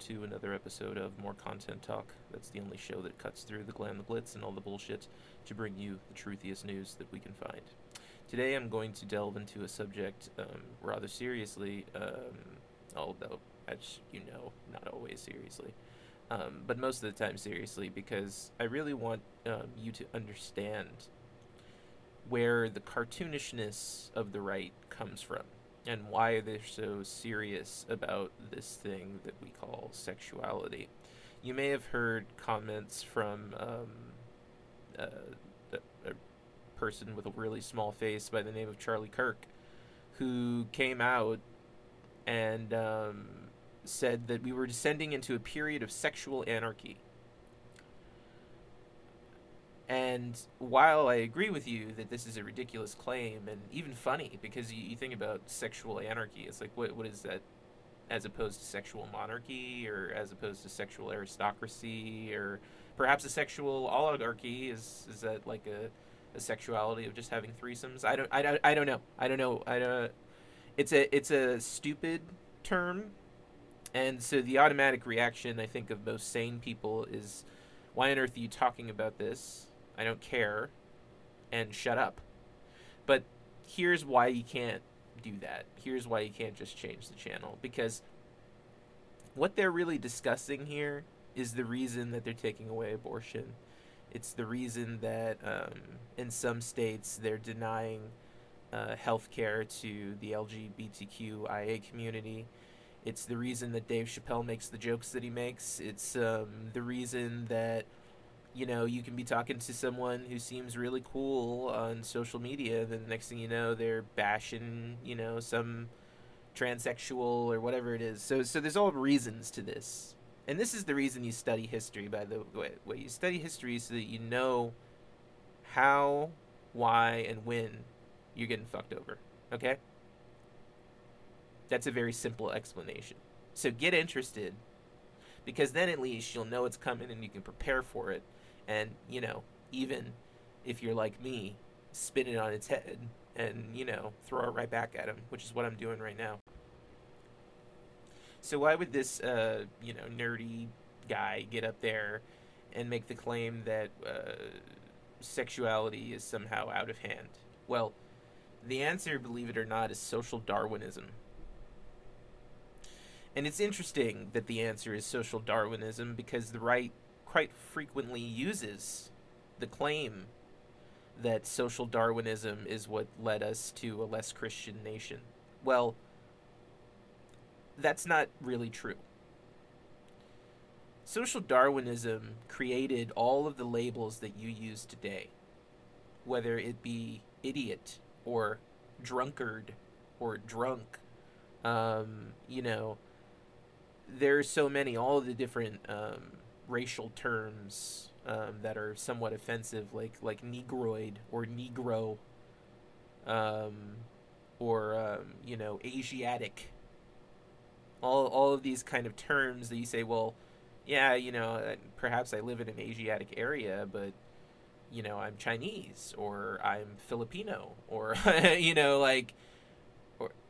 to another episode of More Content Talk. That's the only show that cuts through the glam, the glitz, and all the bullshit to bring you the truthiest news that we can find. Today I'm going to delve into a subject um, rather seriously, um, although, as you know, not always seriously. Um, but most of the time seriously, because I really want um, you to understand where the cartoonishness of the right comes from and why they're so serious about this thing that we call sexuality. You may have heard comments from um, uh, a, a person with a really small face by the name of Charlie Kirk, who came out and um, said that we were descending into a period of sexual anarchy. And while I agree with you that this is a ridiculous claim and even funny, because you, you think about sexual anarchy, it's like, what, what is that as opposed to sexual monarchy or as opposed to sexual aristocracy or perhaps a sexual oligarchy? Is, is that like a, a sexuality of just having threesomes? I don't, I don't, I don't know. I don't know. I don't, it's a, it's a stupid term. And so the automatic reaction, I think, of most sane people is, why on earth are you talking about this? I don't care, and shut up. But here's why you can't do that. Here's why you can't just change the channel. Because what they're really discussing here is the reason that they're taking away abortion. It's the reason that um, in some states they're denying uh, health care to the LGBTQIA community. It's the reason that Dave Chappelle makes the jokes that he makes. It's um, the reason that you know, you can be talking to someone who seems really cool on social media, then the next thing you know, they're bashing, you know, some transsexual or whatever it is. So, so there's all reasons to this, and this is the reason you study history. By the way, way you study history so that you know how, why, and when you're getting fucked over. Okay. That's a very simple explanation. So get interested, because then at least you'll know it's coming and you can prepare for it. And you know even if you're like me spin it on its head and you know throw it right back at him which is what i'm doing right now. So why would this uh, you know nerdy guy get up there and make the claim that uh, sexuality is somehow out of hand? Well the answer believe it or not is social darwinism and it's interesting that the answer is social darwinism because the right quite frequently uses the claim that social Darwinism is what led us to a less Christian nation. Well, that's not really true. Social Darwinism created all of the labels that you use today, whether it be idiot or drunkard or drunk. Um, you know, there's so many, all of the different um, racial terms um, that are somewhat offensive, like like negroid or negro, um, or um, you know Asiatic. All all of these kind of terms that you say, well, yeah, you know, uh, perhaps I live in an Asiatic area, but you know, I'm Chinese or I'm Filipino or you know, like,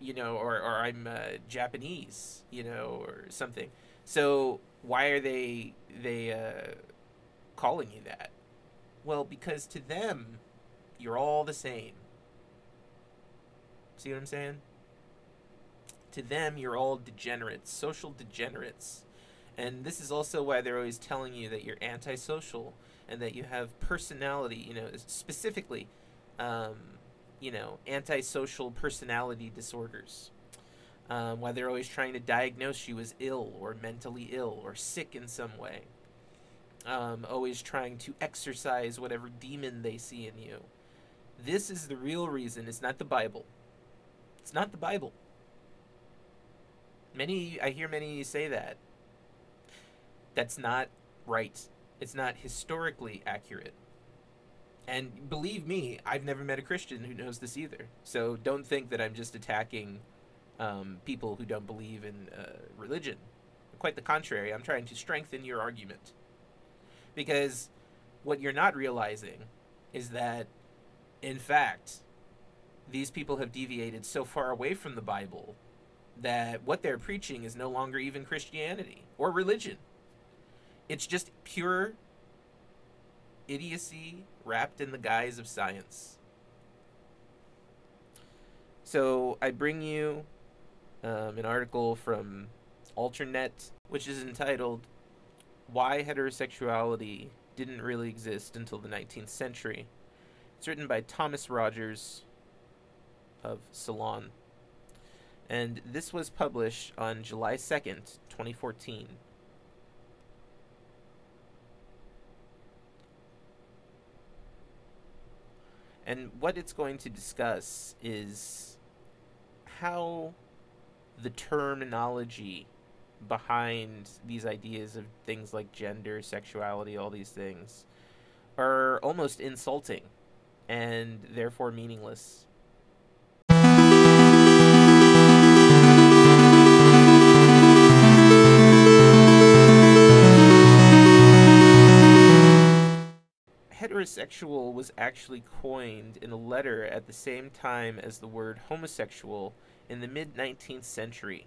you know, or or I'm uh, Japanese, you know, or something. So why are they they uh, calling you that? Well, because to them, you're all the same. See what I'm saying? To them, you're all degenerates, social degenerates. And this is also why they're always telling you that you're antisocial and that you have personality, you know, specifically, um, you know, antisocial personality disorders um, why they're always trying to diagnose you as ill or mentally ill or sick in some way. Um, always trying to exorcise whatever demon they see in you. This is the real reason. It's not the Bible. It's not the Bible. Many, I hear many say that. That's not right. It's not historically accurate. And believe me, I've never met a Christian who knows this either. So don't think that I'm just attacking um, people who don't believe in uh, religion. Quite the contrary, I'm trying to strengthen your argument. Because what you're not realizing is that, in fact, these people have deviated so far away from the Bible that what they're preaching is no longer even Christianity or religion. It's just pure idiocy wrapped in the guise of science. So I bring you um, an article from Alternet, which is entitled Why Heterosexuality Didn't Really Exist Until the 19th Century. It's written by Thomas Rogers of Salon. And this was published on July 2nd, 2014. And what it's going to discuss is how the terminology behind these ideas of things like gender, sexuality, all these things are almost insulting and therefore meaningless. Heterosexual was actually coined in a letter at the same time as the word homosexual in the mid 19th century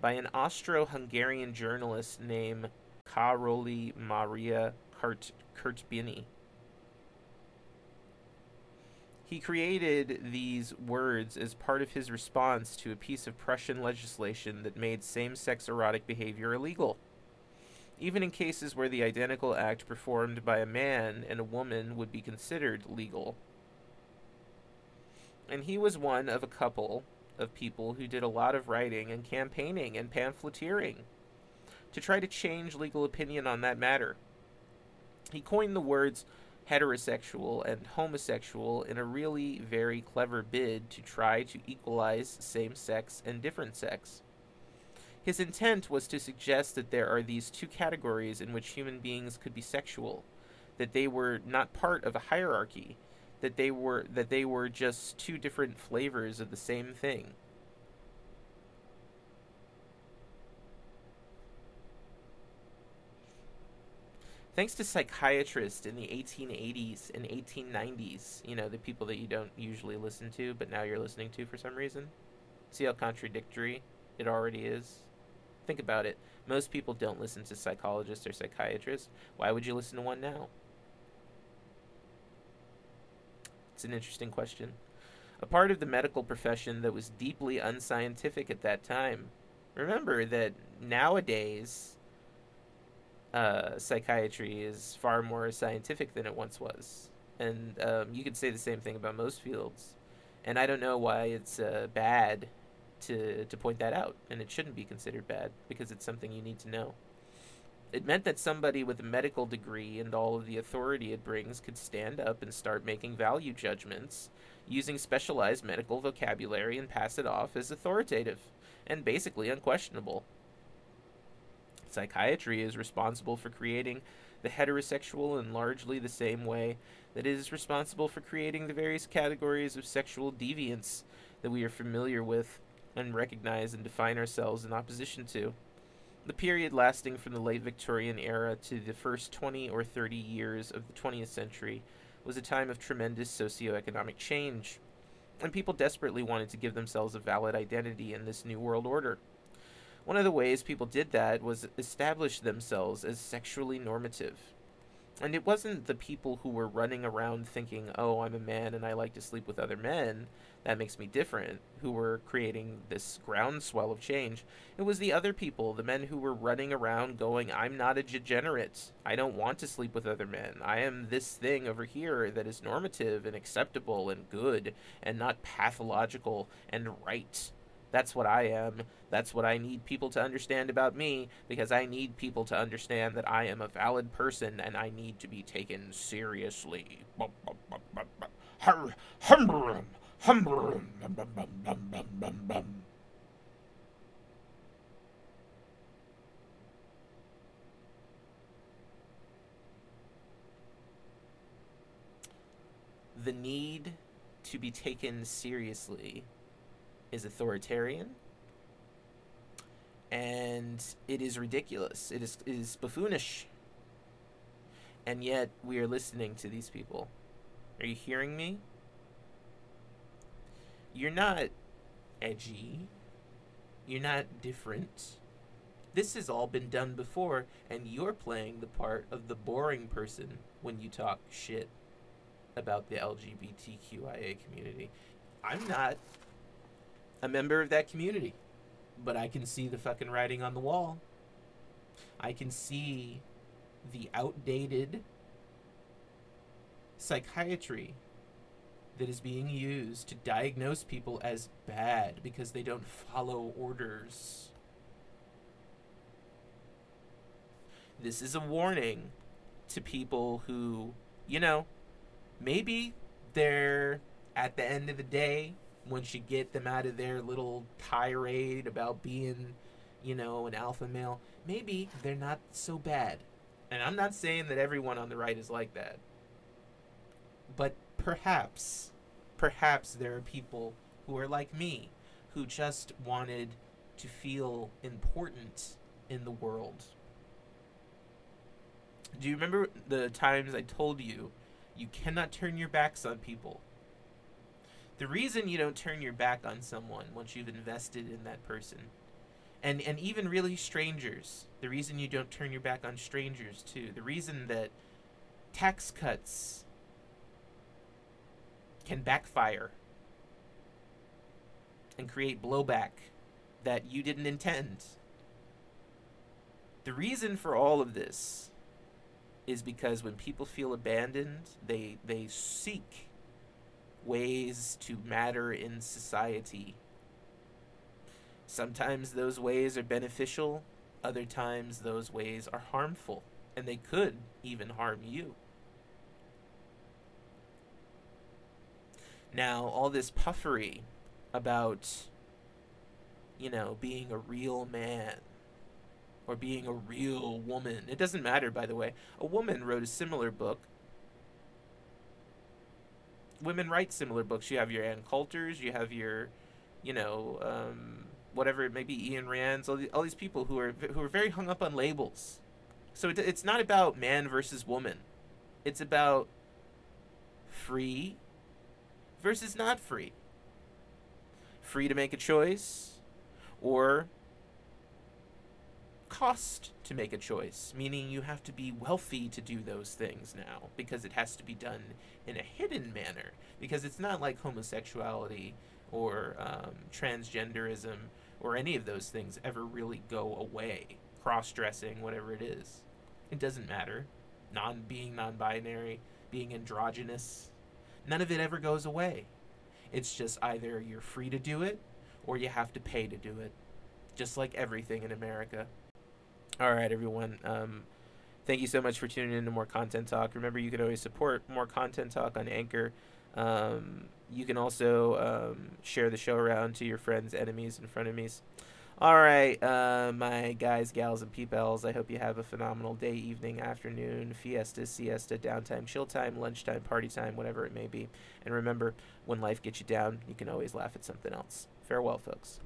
by an Austro Hungarian journalist named Karoly Maria Kurt- Kertbeny. He created these words as part of his response to a piece of Prussian legislation that made same sex erotic behavior illegal even in cases where the identical act performed by a man and a woman would be considered legal. And he was one of a couple of people who did a lot of writing and campaigning and pamphleteering to try to change legal opinion on that matter. He coined the words heterosexual and homosexual in a really very clever bid to try to equalize same sex and different sex. His intent was to suggest that there are these two categories in which human beings could be sexual, that they were not part of a hierarchy, that they were that they were just two different flavors of the same thing. Thanks to psychiatrists in the 1880s and 1890s, you know, the people that you don't usually listen to, but now you're listening to for some reason. See how contradictory it already is? Think about it. Most people don't listen to psychologists or psychiatrists. Why would you listen to one now? It's an interesting question. A part of the medical profession that was deeply unscientific at that time. Remember that nowadays, uh, psychiatry is far more scientific than it once was. And um, you could say the same thing about most fields. And I don't know why it's uh, bad to, to point that out, and it shouldn't be considered bad because it's something you need to know. It meant that somebody with a medical degree and all of the authority it brings could stand up and start making value judgments using specialized medical vocabulary and pass it off as authoritative and basically unquestionable. Psychiatry is responsible for creating the heterosexual in largely the same way that it is responsible for creating the various categories of sexual deviance that we are familiar with and recognize and define ourselves in opposition to. The period lasting from the late Victorian era to the first 20 or 30 years of the 20th century was a time of tremendous socio-economic change, and people desperately wanted to give themselves a valid identity in this new world order. One of the ways people did that was establish themselves as sexually normative. And it wasn't the people who were running around thinking, oh, I'm a man and I like to sleep with other men that makes me different, who were creating this groundswell of change. It was the other people, the men who were running around going, I'm not a degenerate. I don't want to sleep with other men. I am this thing over here that is normative and acceptable and good and not pathological and right. That's what I am. That's what I need people to understand about me because I need people to understand that I am a valid person and I need to be taken seriously. The need to be taken seriously is authoritarian and it is ridiculous. It is, it is buffoonish. And yet we are listening to these people. Are you hearing me? you're not edgy. You're not different. This has all been done before, and you're playing the part of the boring person when you talk shit about the LGBTQIA community. I'm not a member of that community, but I can see the fucking writing on the wall. I can see the outdated psychiatry that is being used to diagnose people as bad because they don't follow orders. This is a warning to people who, you know, maybe they're at the end of the day, once you get them out of their little tirade about being, you know, an alpha male, maybe they're not so bad. And I'm not saying that everyone on the right is like that. But perhaps, perhaps there are people who are like me, who just wanted to feel important in the world. Do you remember the times I told you you cannot turn your backs on people? The reason you don't turn your back on someone once you've invested in that person, and, and even really strangers, the reason you don't turn your back on strangers too, the reason that tax cuts can backfire and create blowback that you didn't intend. The reason for all of this is because when people feel abandoned, they they seek ways to matter in society. Sometimes those ways are beneficial, other times those ways are harmful, and they could even harm you. Now, all this puffery about, you know, being a real man or being a real woman, it doesn't matter, by the way. A woman wrote a similar book. Women write similar books. You have your Ann Coulters, you have your, you know, um, whatever it may be, Ayn Rand's, all, the, all these people who are who are very hung up on labels. So it, it's not about man versus woman. It's about free versus not free. Free to make a choice or cost to make a choice, meaning you have to be wealthy to do those things now because it has to be done in a hidden manner because it's not like homosexuality or um, transgenderism or any of those things ever really go away. Cross dressing, whatever it is, it doesn't matter. Non being non binary, being androgynous, none of it ever goes away. It's just either you're free to do it or you have to pay to do it. Just like everything in America. All right, everyone. Um, thank you so much for tuning in to More Content Talk. Remember, you can always support More Content Talk on Anchor. Um, you can also um, share the show around to your friends, enemies, and frenemies. All right, uh, my guys, gals, and peepels. I hope you have a phenomenal day, evening, afternoon, fiesta, siesta, downtime, chill time, lunchtime, party time, whatever it may be. And remember, when life gets you down, you can always laugh at something else. Farewell, folks.